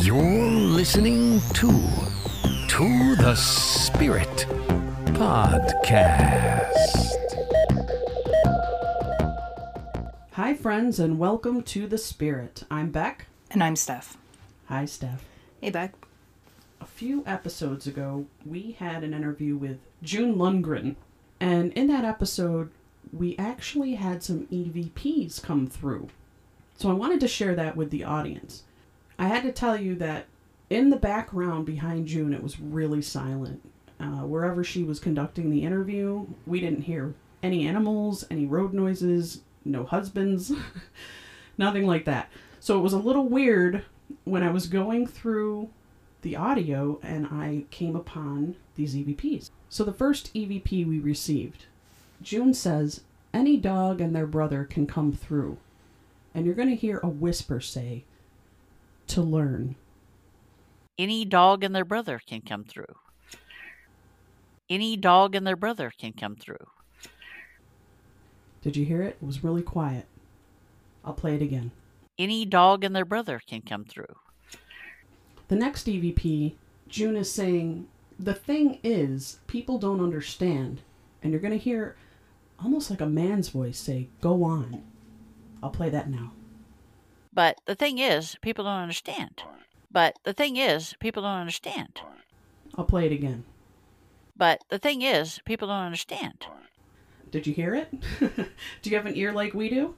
You're listening to To the Spirit Podcast. Hi, friends, and welcome to The Spirit. I'm Beck. And I'm Steph. Hi, Steph. Hey, Beck. A few episodes ago, we had an interview with June Lundgren, and in that episode, we actually had some EVPs come through. So I wanted to share that with the audience. I had to tell you that in the background behind June, it was really silent. Uh, wherever she was conducting the interview, we didn't hear any animals, any road noises, no husbands, nothing like that. So it was a little weird when I was going through the audio and I came upon these EVPs. So the first EVP we received, June says, any dog and their brother can come through. And you're going to hear a whisper say, to learn. Any dog and their brother can come through. Any dog and their brother can come through. Did you hear it? It was really quiet. I'll play it again. Any dog and their brother can come through. The next EVP, June is saying, the thing is, people don't understand. And you're going to hear almost like a man's voice say, go on. I'll play that now. But the thing is, people don't understand. But the thing is, people don't understand. I'll play it again. But the thing is, people don't understand. Did you hear it? do you have an ear like we do?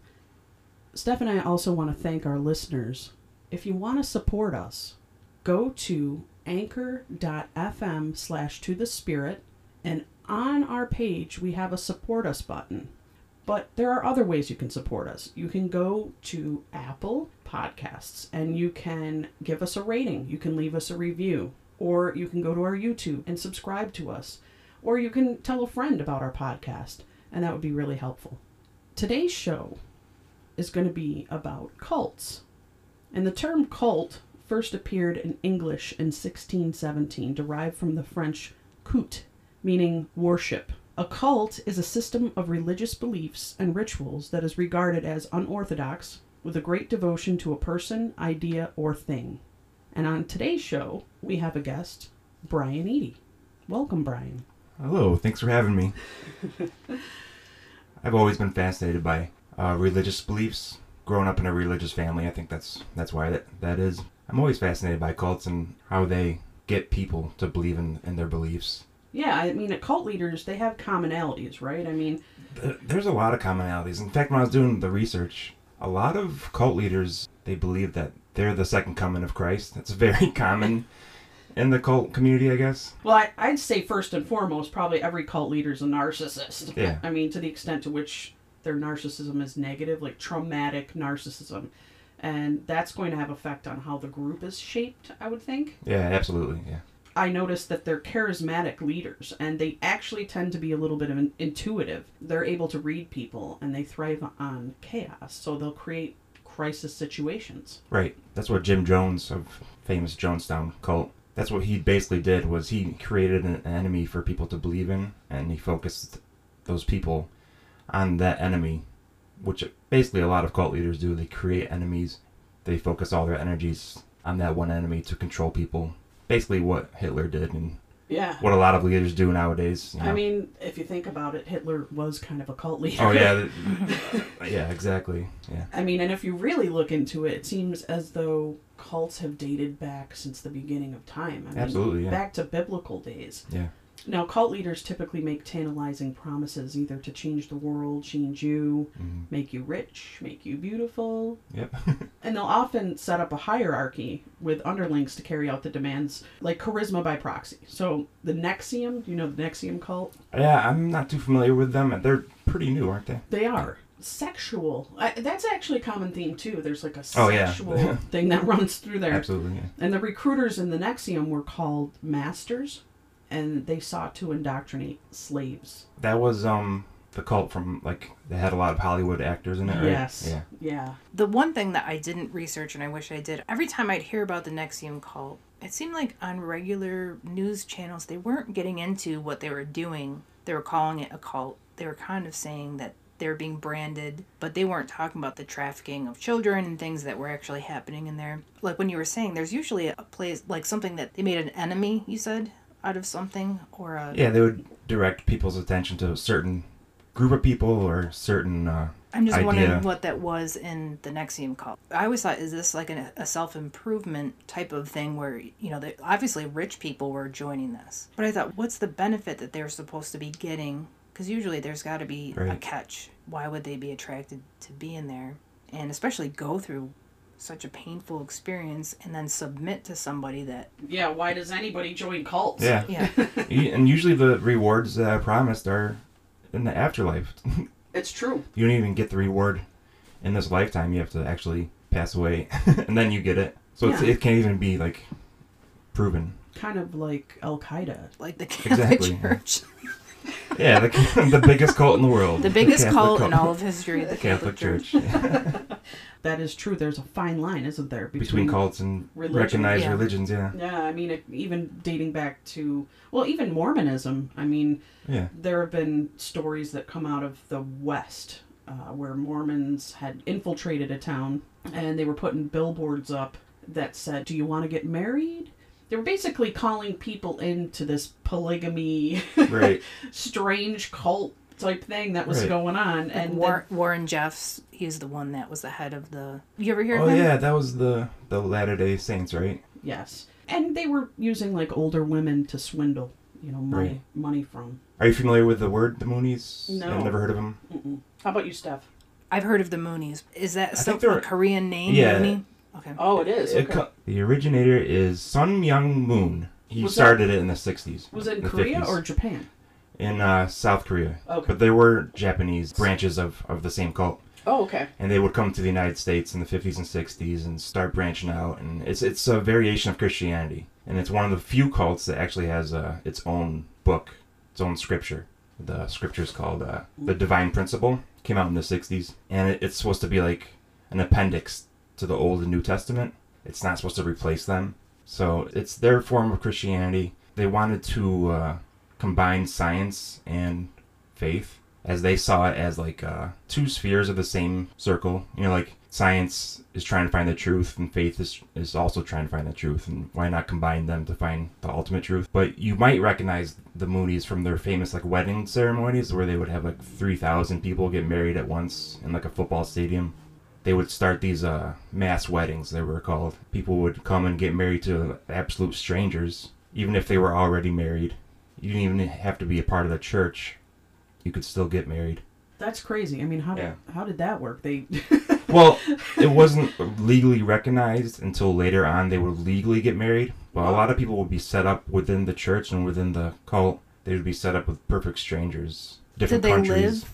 Steph and I also want to thank our listeners. If you want to support us, go to anchor.fm slash to the spirit and on our page we have a support us button. But there are other ways you can support us. You can go to Apple Podcasts and you can give us a rating. You can leave us a review. Or you can go to our YouTube and subscribe to us. Or you can tell a friend about our podcast, and that would be really helpful. Today's show is going to be about cults. And the term cult first appeared in English in 1617, derived from the French culte, meaning worship. A cult is a system of religious beliefs and rituals that is regarded as unorthodox, with a great devotion to a person, idea, or thing. And on today's show, we have a guest, Brian Eady. Welcome, Brian. Hello, thanks for having me. I've always been fascinated by uh, religious beliefs. Growing up in a religious family, I think that's that's why that that is. I'm always fascinated by cults and how they get people to believe in, in their beliefs. Yeah, I mean, cult leaders, they have commonalities, right? I mean, there's a lot of commonalities. In fact, when I was doing the research, a lot of cult leaders, they believe that they're the second coming of Christ. That's very common in the cult community, I guess. Well, I, I'd say first and foremost, probably every cult leader is a narcissist. Yeah. I mean, to the extent to which their narcissism is negative, like traumatic narcissism. And that's going to have effect on how the group is shaped, I would think. Yeah, absolutely. Yeah. I noticed that they're charismatic leaders and they actually tend to be a little bit of an intuitive. They're able to read people and they thrive on chaos, so they'll create crisis situations. Right. That's what Jim Jones of famous Jonestown cult. That's what he basically did was he created an enemy for people to believe in and he focused those people on that enemy, which basically a lot of cult leaders do. They create enemies. They focus all their energies on that one enemy to control people basically what Hitler did and yeah. what a lot of leaders do nowadays. You know? I mean, if you think about it, Hitler was kind of a cult leader. Oh yeah, yeah, exactly. Yeah. I mean, and if you really look into it, it seems as though cults have dated back since the beginning of time. I mean, Absolutely, yeah. Back to biblical days. Yeah. Now, cult leaders typically make tantalizing promises either to change the world, change you, mm-hmm. make you rich, make you beautiful. Yep. and they'll often set up a hierarchy with underlings to carry out the demands, like charisma by proxy. So, the NXIVM, you know the NXIVM cult? Yeah, I'm not too familiar with them. They're pretty new, aren't they? They are. Sexual. I, that's actually a common theme, too. There's like a oh, sexual yeah. thing that runs through there. Absolutely, yeah. And the recruiters in the NXIVM were called masters and they sought to indoctrinate slaves. That was um the cult from like they had a lot of Hollywood actors in it, right? Yes. Yeah. Yeah. The one thing that I didn't research and I wish I did, every time I'd hear about the NXIVM cult, it seemed like on regular news channels they weren't getting into what they were doing. They were calling it a cult. They were kind of saying that they were being branded, but they weren't talking about the trafficking of children and things that were actually happening in there. Like when you were saying, there's usually a place like something that they made an enemy. You said out of something or a. Yeah, they would direct people's attention to a certain group of people or certain. Uh, I'm just idea. wondering what that was in the NXIVM cult. I always thought, is this like an, a self improvement type of thing where, you know, they, obviously rich people were joining this. But I thought, what's the benefit that they're supposed to be getting? Because usually there's got to be a catch. Why would they be attracted to be in there? And especially go through such a painful experience and then submit to somebody that, Yeah, why does anybody join cults? yeah. yeah. And usually the rewards that are promised are in the afterlife. It's true. you don't even get the reward in this lifetime. You have to actually pass away, and then you get it. So it's, Yeah. it can't even be like proven. Kind of like Al Qaeda. like the Catholic Exactly. Church. Yeah, the, the biggest cult in the world. The biggest Catholic cult in all of history, the Catholic Church. That is true. There's a fine line, isn't there, Between cults and religion, recognized yeah. religions, yeah. Yeah, I mean, it, even dating back to well, even Mormonism. I mean, Yeah. there have been stories that come out of the West uh, where Mormons had infiltrated a town and they were putting billboards up that said, "Do you want to get married?" They were basically calling people into this polygamy, Right. strange cult type thing that was Right. going on, And and War- Warren Jeffs, he's the one that was the head of the. You ever hear Oh of him? yeah, that was the the Latter Day Saints, right? Yes. And they were using like older women to swindle, you know, money Right. money from. Are you familiar with the word the Moonies? No. I've never heard of them. Mm-mm. How about you, Steph? I've heard of the Moonies. Is that I some a Korean name? Yeah. Mooney? Okay. Oh, it is. It co- the originator is Sun Myung Moon. He Was that- started it in the 60s. was it in Korea 50s. or Japan? in uh, South Korea? Okay. But there were Japanese branches of, of the same cult, Oh, okay. and they would come to the United States in the 50s and 60s and start branching out. And it's it's a variation of Christianity, and it's one of the few cults that actually has uh, its own book, its own scripture. The scripture is called uh, the Divine Principle. Came out in the 60s, and it, it's supposed to be like an appendix to the Old and New Testament. It's not supposed to replace them. So it's their form of Christianity. They wanted to uh, combine science and faith as they saw it as like uh, two spheres of the same circle. You know, like science is trying to find the truth and faith is, is also trying to find the truth. And why not combine them to find the ultimate truth? But you might recognize the Moonies from their famous like wedding ceremonies where they would have like 3,000 people get married at once in like a football stadium they would start these uh, mass weddings they were called. People would come and get married to absolute strangers even if they were already married. You didn't even have to be a part of the church. You could still get married. That's crazy. I mean, how did how did that work? They well it wasn't legally recognized until later on they would legally get married but a lot of people would be set up within the church and within the cult. They would be set up with perfect strangers Did different they countries. live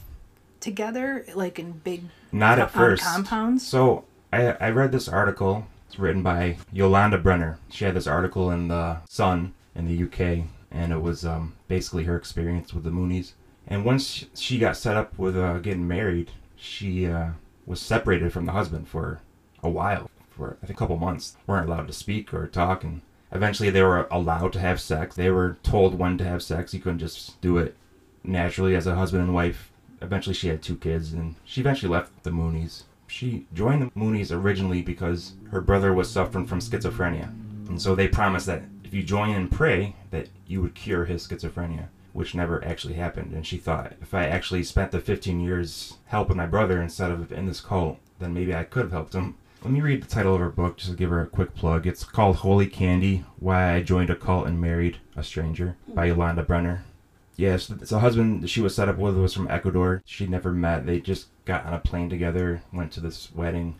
together, like in big not at first compounds? So I I read this article. It's written by Yolanda Brenner. She had this article in the Sun in the UK, and it was um, basically her experience with the Moonies. And once she got set up with uh, getting married, she uh, was separated from the husband for a while, for I think a couple months. weren't allowed to speak or talk, and eventually they were allowed to have sex. They were told when to have sex. You couldn't just do it naturally as a husband and wife. Eventually, she had two kids, and she eventually left the Moonies. She joined the Moonies originally because her brother was suffering from schizophrenia, and so they promised that if you join and pray, that you would cure his schizophrenia, which never actually happened. And she thought, if I actually spent the 15 years helping my brother instead of in this cult, then maybe I could have helped him. Let me read the title of her book just to give her a quick plug. It's called Holy Candy Why I Joined a Cult and Married a Stranger by Yolanda Brenner. Yes, yeah, so husband she was set up with was from Ecuador. She never met. They just got on a plane together, went to this wedding,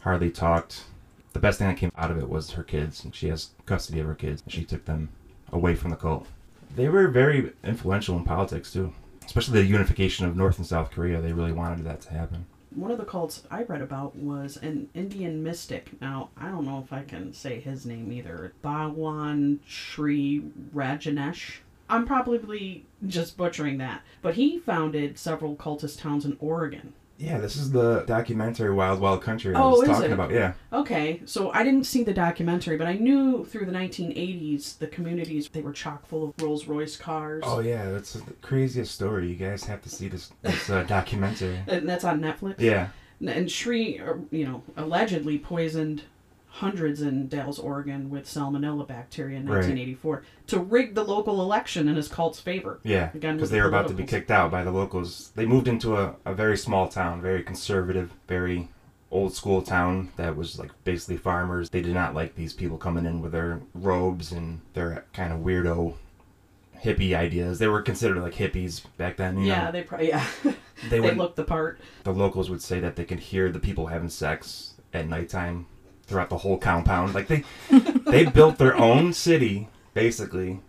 hardly talked. The best thing that came out of it was her kids, she has custody of her kids. She took them away from the cult. They were very influential in politics too, especially the unification of North and South Korea. They really wanted that to happen. one of the cults I read about was an Indian mystic. Now I don't know if I can say his name either. Bhagwan Sri Rajanesh. I'm probably just butchering that, but he founded several cultist towns in Oregon. Yeah, this is the documentary Wild Wild Country I Oh, was talking it? about. Yeah. Okay, so I didn't see the documentary, but I knew through the 1980s the communities they were chock full of Rolls Royce cars. Oh yeah, that's the craziest story. You guys have to see this this uh, documentary. And that's on Netflix. Yeah. And Shri, uh, you know, allegedly poisoned hundreds in Dalles, Oregon with salmonella bacteria in Right. 1984 to rig the local election in his cult's favor. Yeah, because they were about to be kicked out by the locals. They moved into a, a very small town, very conservative, very old school town that was like basically farmers. They did not like these people coming in with their robes and their kind of weirdo hippie ideas. They were considered like hippies back then. You yeah, know? they probably yeah they, they would. looked the part. the locals would say that they could hear the people having sex at nighttime throughout the whole compound. Like they they built their own city basically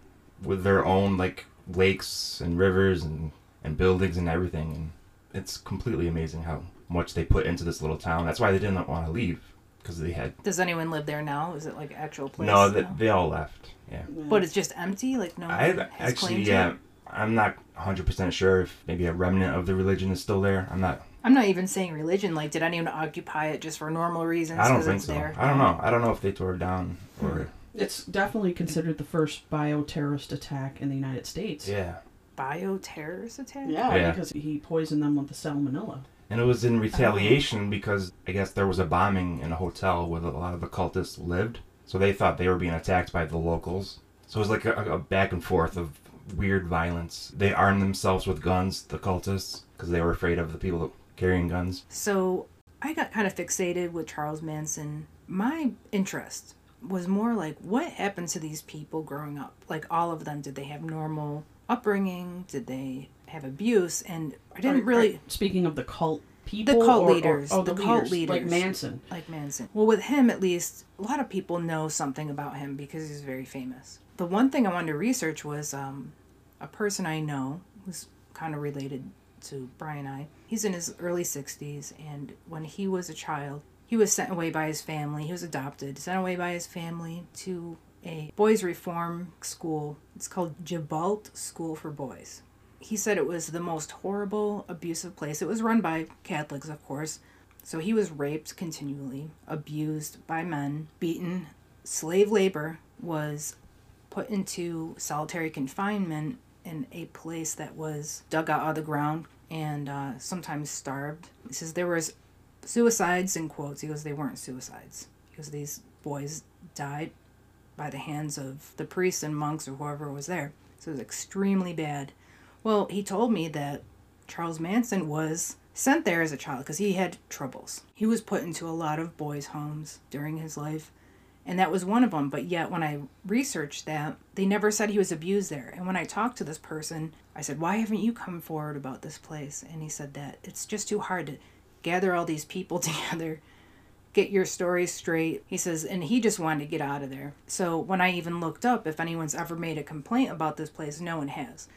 with their own like lakes and rivers and and buildings and everything and it's completely amazing how much they put into this little town. That's why they didn't want to leave because they had Does anyone live there now? Is it like actual place? no, they, now? they all left. Yeah. But it's just empty. Like no. I one has actually yeah, it? I'm not 100% sure if maybe a remnant of the religion is still there. I'm not I'm not even saying religion. Like, did anyone occupy it just for normal reasons? I don't 'cause think it's so. There? I don't know. I don't know if they tore it down or hmm. It's definitely considered the first bioterrorist attack in the United States. yeah. Bioterrorist attack. Yeah, Yeah. because he poisoned them with the salmonella. And it was in oh, retaliation because I guess there was a bombing in a hotel where a lot of the cultists lived. So they thought they were being attacked by the locals. So it was like a, a back and forth of weird violence. They armed themselves with guns, the cultists, because they were afraid of the people carrying guns. So I got kind of fixated with Charles Manson. My interest was more like what happened to these people growing up? Like all of them, did they have normal upbringing? Did they have abuse? And I didn't Are- really are- speaking of the cult people, the cult or- or- leaders, oh, the the, cult leaders, like. Manson. like Manson. Well, with him at least, a lot of people know something about him because he's very famous. The one thing I wanted to research was um, a person I know who's kind of related to Brian I. He's in his early 60s, and when he was a child, he was sent away by his family. He was adopted, sent away by his family to a boys' reform school. It's called Gibault School for Boys. He said it was the most horrible, abusive place. It was run by Catholics, of course. So he was raped continually, abused by men, beaten. Slave labor was put into solitary confinement in a place that was dug out of the ground and uh, sometimes starved. He says there was suicides in quotes. He goes, they weren't suicides because these boys died by the hands of the priests and monks or whoever was there. So it was extremely bad. Well, he told me that Charles Manson was sent there as a child because he had troubles. He was put into a lot of boys' homes during his life, and that was one of them. But yet, when I researched that, they never said he was abused there. And when I talked to this person, I said, Why haven't you come forward about this place? And he said that it's just too hard to gather all these people together get your story straight. He says, and he just wanted to get out of there. So when I even looked up if anyone's ever made a complaint about this place, no one has.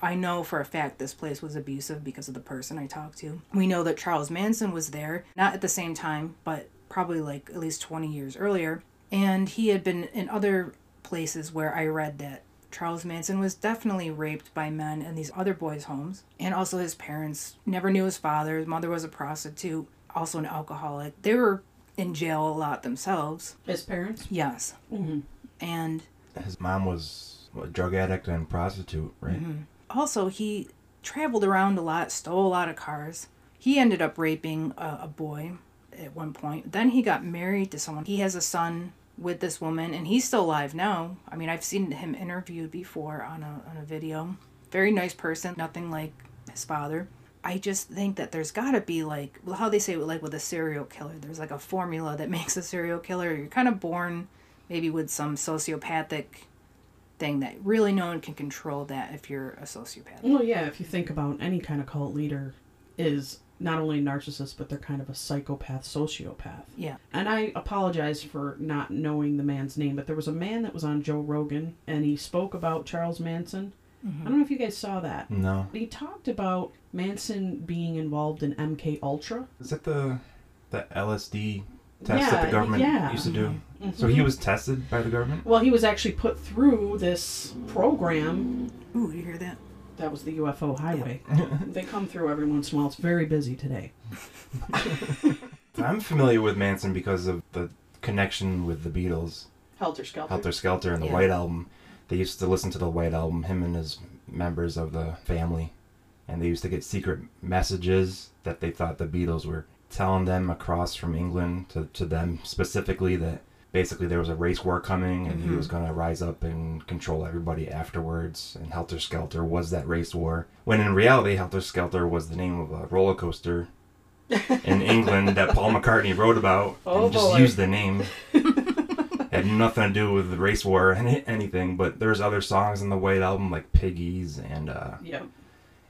I know for a fact this place was abusive because of the person I talked to. We know that Charles Manson was there, not at the same time, but probably like at least 20 years earlier. And he had been in other places where I read that Charles Manson was definitely raped by men in these other boys' homes. And also, his parents never knew his father. His mother was a prostitute, also an alcoholic. They were in jail a lot themselves. His parents. Yes. Mm-hmm. And His mom was a drug addict and prostitute, right? also, he traveled around a lot, stole a lot of cars. He ended up raping a, a boy at one point. Then he got married to someone. He has a son with this woman, and he's still alive now. I mean, I've seen him interviewed before on a, on a video. Very nice person, nothing like his father. I just think that there's got to be like well, how they say like with a serial killer. There's like a formula that makes a serial killer. You're kind of born maybe with some sociopathic thing that really no one can control that if you're a sociopath. Well, yeah. If you think about any kind of cult leader, is not only a narcissist, but they're kind of a psychopath, sociopath. Yeah. And I apologize for not knowing the man's name, but there was a man that was on Joe Rogan, and he spoke about Charles Manson. I don't know if you guys saw that. No. He talked about Manson being involved in MK Ultra. Is that the the LSD test that the government yeah. used to do? Mhm. So he was tested by the government? Well, he was actually put through this program. Ooh, you hear that? That was the UFO highway. they come through every once in a while. It's very busy today. I'm familiar with Manson because of the connection with the Beatles, Helter Skelter. Helter Skelter, and the Yeah. White Album. They used to listen to the White Album, him and his members of the family, and they used to get secret messages that they thought the Beatles were telling them across from England to, to them specifically that basically there was a race war coming and he Mhm. was going to rise up and control everybody afterwards and Helter Skelter was that race war when in reality Helter Skelter was the name of a roller coaster in England that Paul McCartney wrote about Oh, and just boy. used the name. Had nothing to do with the race war or any, anything, but there's other songs in the White Album like Piggies and uh, Yeah.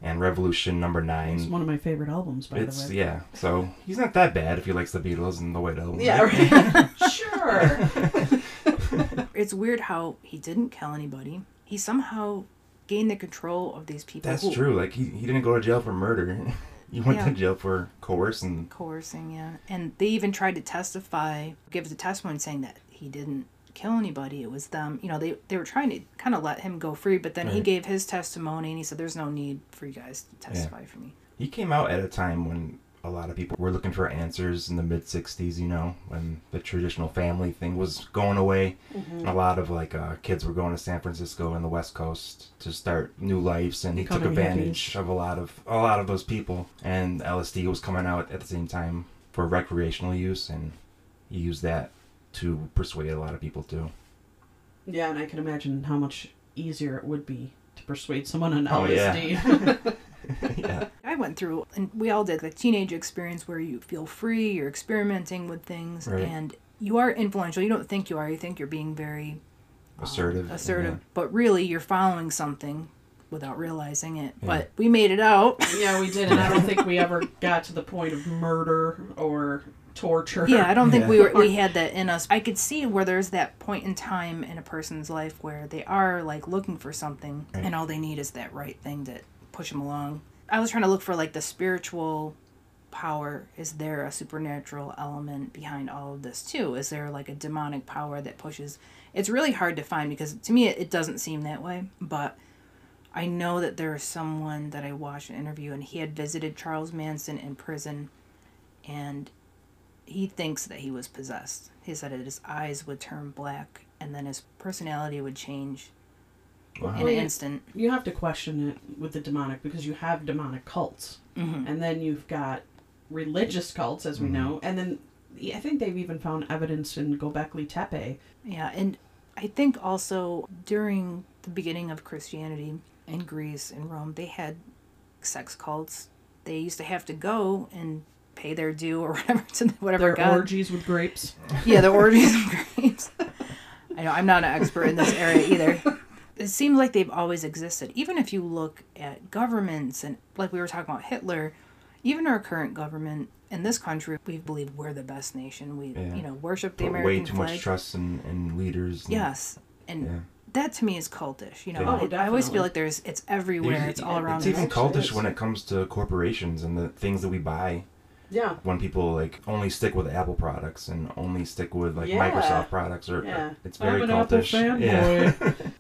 and Revolution Number nine It's one of my favorite albums, by It's the way. yeah, so he's not that bad if he likes the Beatles and the White Album. Yeah, right? right. sure. It's weird how he didn't kill anybody. He somehow gained the control of these people. That's who- true. Like he, he didn't go to jail for murder. he went Yeah. to jail for coercing. coercing, yeah. And they even tried to testify, give the testimony saying that he didn't kill anybody. It was them. You know, they they were trying to kind of let him go free, but then he gave his testimony and he said, "There's no need for you guys to testify for me." He came out at a time when a lot of people were looking for answers in the mid 60s, you know, when the traditional family thing was going away. And a lot of like uh, kids were going to San Francisco and the West Coast to start new lives and he took advantage of a lot of a lot of those people and LSD was coming out at the same time for recreational use and he used that to persuade a lot of people too. Yeah, and I can imagine how much easier it would be to persuade someone on Oh, yeah. LSD. yeah. I went through, and we all did, the teenage experience where you feel free, you're experimenting with things, Right. and you are influential. You don't think you are. You think you're being very um, Assertive. assertive, yeah. but really you're following something without realizing it. Yeah. But we made it out. yeah, we did, and I don't think we ever got to the point of murder or torture. Yeah, I don't think Yeah. we were we had that in us. I could see where there's that point in time in a person's life where they are like looking for something Right. and all they need is that right thing to push them along. I was trying to look for like the spiritual power. Is there a supernatural element behind all of this too? Is there like a demonic power that pushes? It's really hard to find because to me it, it doesn't seem that way, but I know that there is someone that I watched an interview and he had visited Charles Manson in prison and he thinks that he was possessed. He said that his eyes would turn black and then his personality would change Wow. in an instant. You have to question it with the demonic because you have demonic cults, hmm and then you've got religious cults, as we Mhm. know, and then I think they've even found evidence in Gobekli Tepe. Yeah, and I think also during the beginning of Christianity in Greece and Rome, they had sex cults. They used to have to go and pay their due or whatever to whatever Their god. orgies with grapes. Yeah, the orgies with grapes. I know I'm not an expert in this area either. It seems like they've always existed. Even if you look at governments and like we were talking about Hitler, even our current government in this country, we believe we're the best nation. We Yeah. you know worship the Put way too flag. much trust in, in leaders. and- Yes, and Yeah. that to me is cultish. You know, Yeah. Oh, I, I always feel like there's it's everywhere. There's- It's all around It's even cultish when it comes to corporations and the things that we buy. Yeah. When people like only stick with Apple products and only stick with like Yeah. Microsoft products, or Yeah. it's very I'm an Apple cultish. fanboy.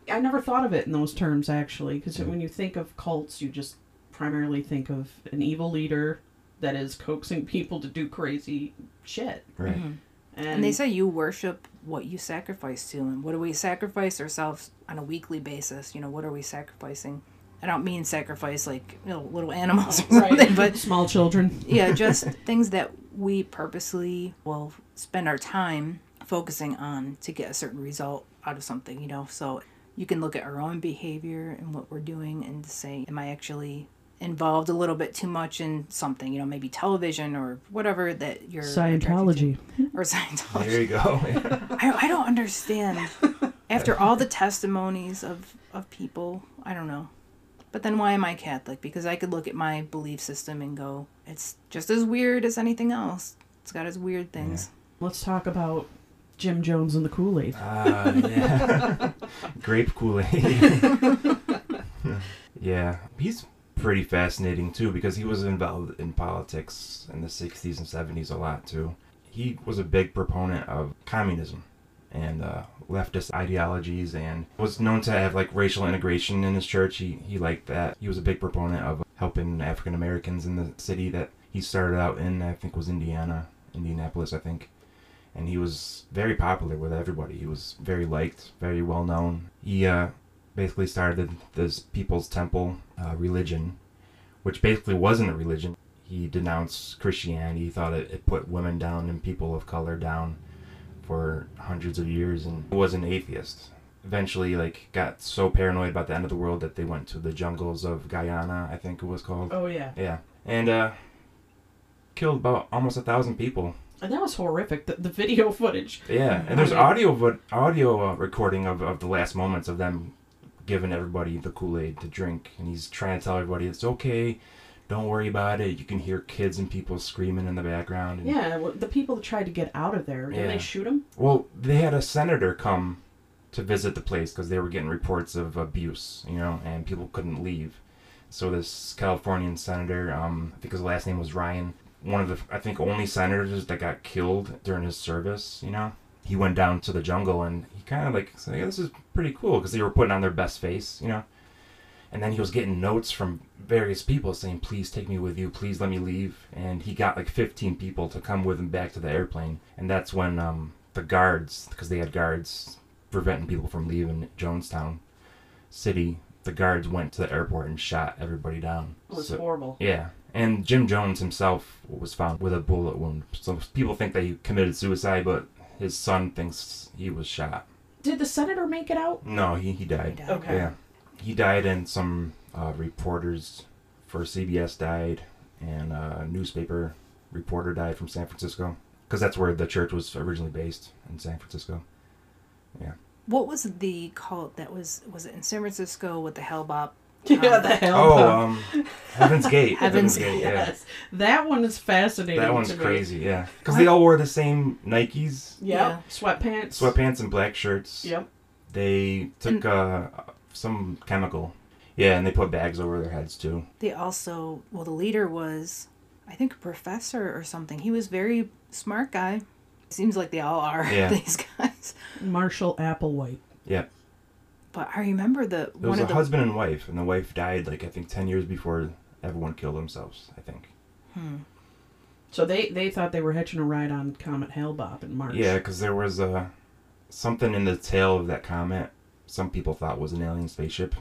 Yeah. I never thought of it in those terms actually, because Yeah. when you think of cults, you just primarily think of an evil leader that is coaxing people to do crazy shit. right. Mhm. And, And they say you worship what you sacrifice to, and what do we sacrifice ourselves on a weekly basis? You know, what are we sacrificing? I don't mean sacrifice like you know, little animals or something, right, but small children. yeah, just things that we purposely will spend our time focusing on to get a certain result out of something, you know. So you can look at our own behavior and what we're doing and say, am I actually involved a little bit too much in something, you know, maybe television or whatever that you're Scientology. or Scientology. There you go. I, I don't understand. After all the testimonies of, of people, I don't know. But then why am I Catholic? Because I could look at my belief system and go, it's just as weird as anything else. It's got its weird things. Let's talk about Jim Jones and the Kool Aid. Ah, yeah. Grape Kool Aid. yeah, he's pretty fascinating too because he was involved in politics in the 60s and 70s a lot too. He was a big proponent of communism and uh, leftist ideologies, and was known to have like racial integration in his church. He he liked that. He was a big proponent of helping African Americans in the city that he started out in. I think was Indiana, Indianapolis, I think. And he was very popular with everybody. He was very liked, very well known. He uh, basically started this People's Temple uh, religion, which basically wasn't a religion. He denounced Christianity. He thought it, it put women down and people of color down for hundreds of years, and was an atheist. Eventually, like, got so paranoid about the end of the world that they went to the jungles of Guyana, I think it was called. Oh yeah, Yeah, and uh, killed about almost a thousand people. and that was horrific. The, the video footage. Yeah, and there's audio vo- audio uh, recording of, of the last moments of them giving everybody the Kool Aid to drink, and he's trying to tell everybody it's okay, don't worry about it. You can hear kids and people screaming in the background. And, Yeah, well, the people that tried to get out of there, did Yeah. they shoot them? Well, they had a senator come to visit the place because they were getting reports of abuse, you know, and people couldn't leave. So this Californian senator, um, I think his last name was Ryan, one of the I think only senators that got killed during his service, you know. He went down to the jungle and he kind of like said, yeah, "This is pretty cool" because they were putting on their best face, you know. And then he was getting notes from various people saying, "Please take me with you. Please let me leave." And he got like 15 people to come with him back to the airplane. And that's when um, the guards, because they had guards preventing people from leaving Jonestown City, the guards went to the airport and shot everybody down. It was So- horrible. yeah. And Jim Jones himself was found with a bullet wound. So people think that he committed suicide, but his son thinks he was shot. Did the senator make it out? No, he, he died. He died. Okay. Yeah. He died, and some uh, reporters for CBS died, and a newspaper reporter died from San Francisco. Because that's where the church was originally based, in San Francisco. Yeah. What was the cult that was was it in San Francisco with the Hale-Bopp? Yeah, Um, the hell. Oh, um, Heaven's Gate. Heaven's Gate, yeah. yes, that one is fascinating. That one's to me. crazy, yeah. Because they all wore the same Nikes, Yep. Yeah. Sweatpants. sweatpants, and black shirts. Yep. They took And- uh, some chemical. Yeah, and they put bags over their heads too. They also well the leader was I think a professor or something. He was very smart guy. Seems like they all are Yeah. these guys. Marshall Applewhite. Yeah. But I remember the It one was a of the husband and wife, and the wife died like I think ten years before everyone killed themselves. I think. Hmm. So they they thought they were hitching a ride on Comet Hale-Bopp in March. Yeah, because there was uh, something in the tail of that comet. Some people thought was an alien spaceship.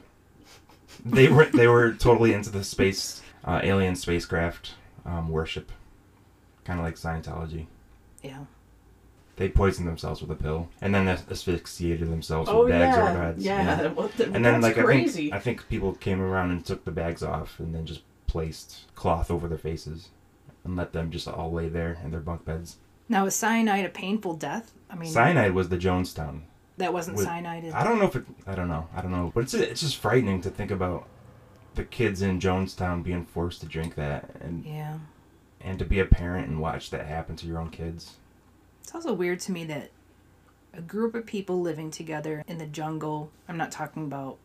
They were they were totally into the space uh, alien spacecraft um, worship, kind of like Scientology. yeah. They poisoned themselves with a pill, and then asphyxiated themselves Oh with bags yeah. over their heads. Yeah. that- what the- And then like crazy. I think I think people came around and took the bags off, and then just placed cloth over their faces, and let them just all lay there in their bunk beds. Now is cyanide a painful death? I mean Cyanide was the Jonestown. That wasn't with- cyanide. I don't know if it. I don't know. I don't know. But it's it's just frightening to think about the kids in Jonestown being forced to drink that, and Yeah. and to be a parent and watch that happen to your own kids. It's also weird to me that a group of people living together in the jungle, I'm not talking about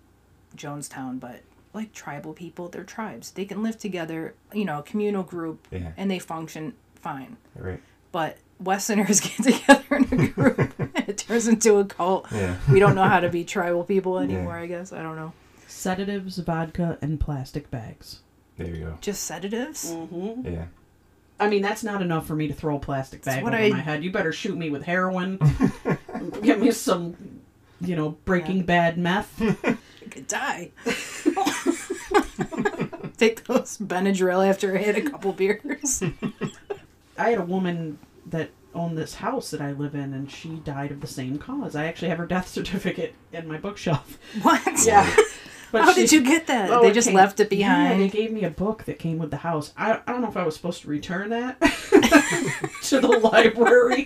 Jonestown, but like tribal people, they're tribes. They can live together, you know, a communal group, Yeah. and they function fine. Right. But Westerners get together in a group, and it turns into a cult. Yeah. We don't know how to be tribal people anymore, I guess. I don't know. Sedatives, vodka, and plastic bags. There you go. Just sedatives? Mm-hmm. Yeah. I mean, that's not enough for me to throw a plastic bag what over I- my head. You better shoot me with heroin. Get me some, you know, Breaking Yeah. Bad meth. I could die. Take those Benadryl after I hit a couple beers. I had a woman that owned this house that I live in, and she died of the same cause. I actually have her death certificate in my bookshelf. what? But How she- did you get that? Oh, they just came- left it Yeah, they gave me a book that came with the house. I, I don't know if I was supposed to return that to the library.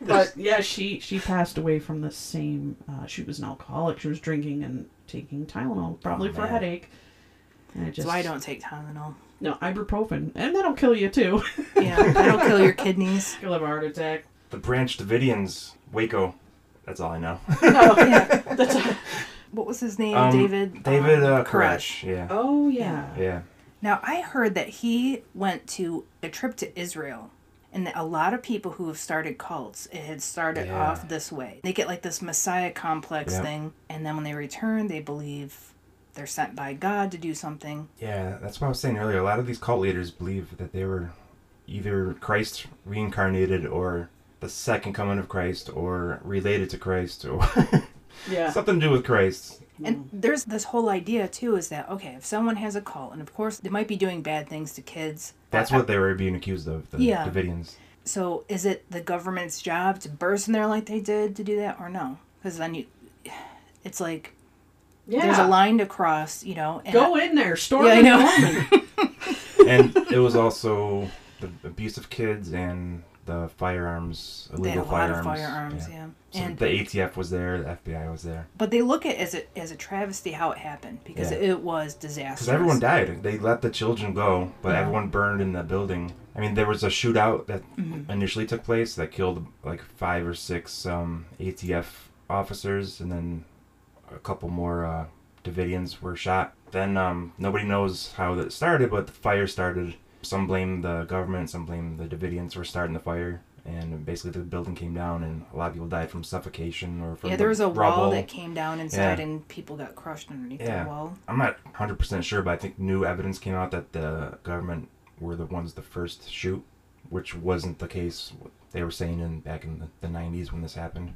but yeah, she she passed away from the same. Uh, she was an alcoholic. She was drinking and taking Tylenol, probably Oh, for a headache. And I just So I don't take Tylenol. no ibuprofen, and that'll kill you too. Yeah, that'll kill your kidneys. You'll have a heart attack. The Branch Davidians, Waco. That's all I know. No, Yeah. that's a, What was his name? Um, David. David um, uh, Koresh. Koresh. Yeah. oh yeah. Yeah. Now I heard that he went to a trip to Israel, And a lot of people who have started cults, it had started Yeah. off this way. They get like this messiah complex Yep. thing, and then when they return, they believe they're sent by God to do something. Yeah, that's what I was saying earlier. A lot of these cult leaders believe that they were either Christ reincarnated or the second coming of Christ or related to Christ or Yeah. something to do with Christ. And there's this whole idea too is that okay, if someone has a cult, and of course they might be doing bad things to kids. That's what they were being accused of, the Yeah. Davidians. So is it the government's job to burst in there like they did to do that, or no? Because then you, it's like yeah. there's a line to cross, you know. And Go in there, storm Yeah, I the know. And it was also the abuse of kids and the firearms, They had a illegal lot firearms. of firearms, yeah. So And the ATF was there, the FBI was there. but they look at it as a as a travesty how it happened because Yeah. it was disastrous. Because everyone died. They let the children go, but Yeah. everyone burned in the building. I mean, there was a shootout that Mm-hmm. initially took place that killed like five or six um, ATF officers, and then a couple more uh, Davidians were shot. Then um, nobody knows how that started, but the fire started. Some blame the government, some blame the Davidians for starting the fire. And basically, the building came down, and a lot of people died from suffocation or from Yeah, there was a rubble. wall that came down inside Yeah. and people got crushed underneath Yeah. the wall. I'm not 100% sure, but I think new evidence came out that the government were the ones the first shoot, which wasn't the case. They were saying in back in the, the 90s when this happened.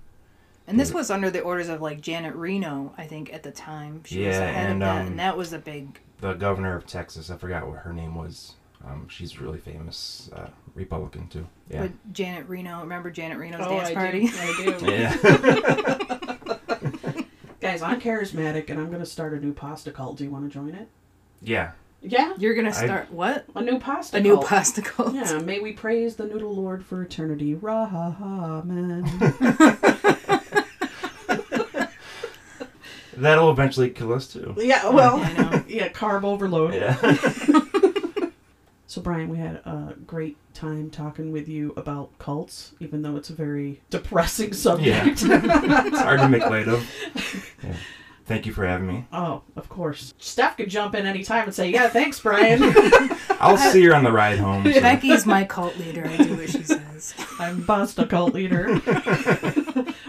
And this was under the orders of like Janet Reno, I think, at the time. She was Yeah, the head and, of that, um, and that was a big. The governor of Texas, I forgot what her name was. Um, she's really famous, uh, Republican too. Yeah. But Janet Reno, remember Janet Reno's Oh, dance I party? do. I do. Yeah. Guys, I'm charismatic and I'm going to start a new pasta cult. Do you want to join it? yeah. Yeah. You're gonna I- start what? A new pasta A new cult. pasta cult. Yeah, may we praise the noodle lord for eternity. Ramen. That'll eventually kill us too. yeah, well, I know. yeah, carb overload. Yeah. So, Brian, we had a great time talking with you about cults, even though it's a very depressing subject. it's hard to make light of. Yeah. Thank you for having me. oh, of course. Steph could jump in anytime and say, Yeah, thanks, Brian. I'll see her on the ride home. so- Becky's my cult leader. I do what she says. I'm Basta cult leader.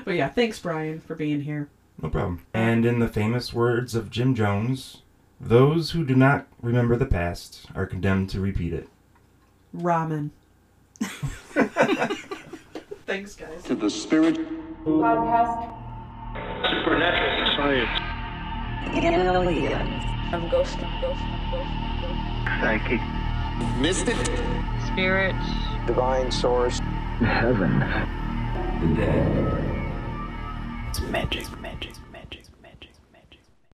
but yeah, thanks, Brian, for being here. No problem. And in the famous words of Jim Jones, those who do not remember the past are condemned to repeat it. Ramen. thanks, guys. to the spirit Podcast. supernatural science, Of ghost, ghost, ghost, psychic, mystic spirits. divine source. heaven. The. It's magic.